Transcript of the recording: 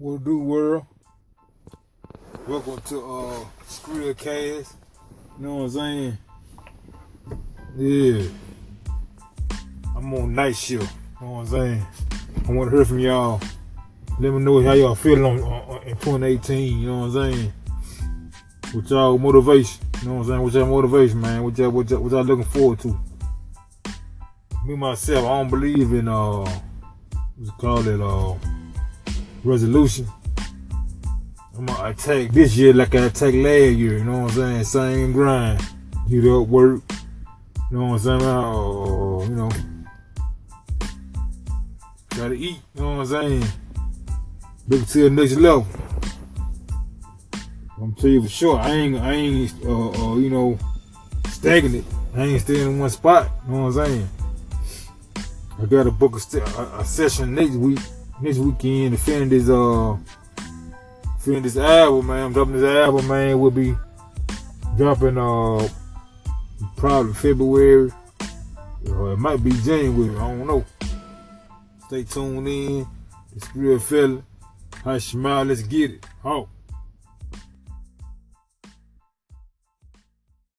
What do world? Welcome to uh Skrill Cast. You know what I'm saying? Yeah. I'm on night shift. You know what I'm saying? I want to hear from y'all. Let me know how y'all feeling on, on, in 2018. You know what I'm saying? What y'all motivation? You know what I'm saying? What y'all motivation, man? What y'all, what y'all, what y'all looking forward to? Me myself, I don't believe in uh, what's it called it uh resolution. I'm gonna attack this year like I attacked last year, you know what I'm saying? Same grind. Get up, work. You know what I'm saying? Oh, you know. Gotta eat, you know what I'm saying? Look to the next level. I'm tell you for sure, I ain't I ain't uh, uh you know stagnant. I ain't staying in one spot, you know what I'm saying? I got book a, st- a, a session next week next weekend to finish this uh finish this album, man. I'm dropping this album, man. We'll be dropping uh probably February. Or it might be January. I don't know. Stay tuned in. It's real fella. Hush smile, let's get it. Oh.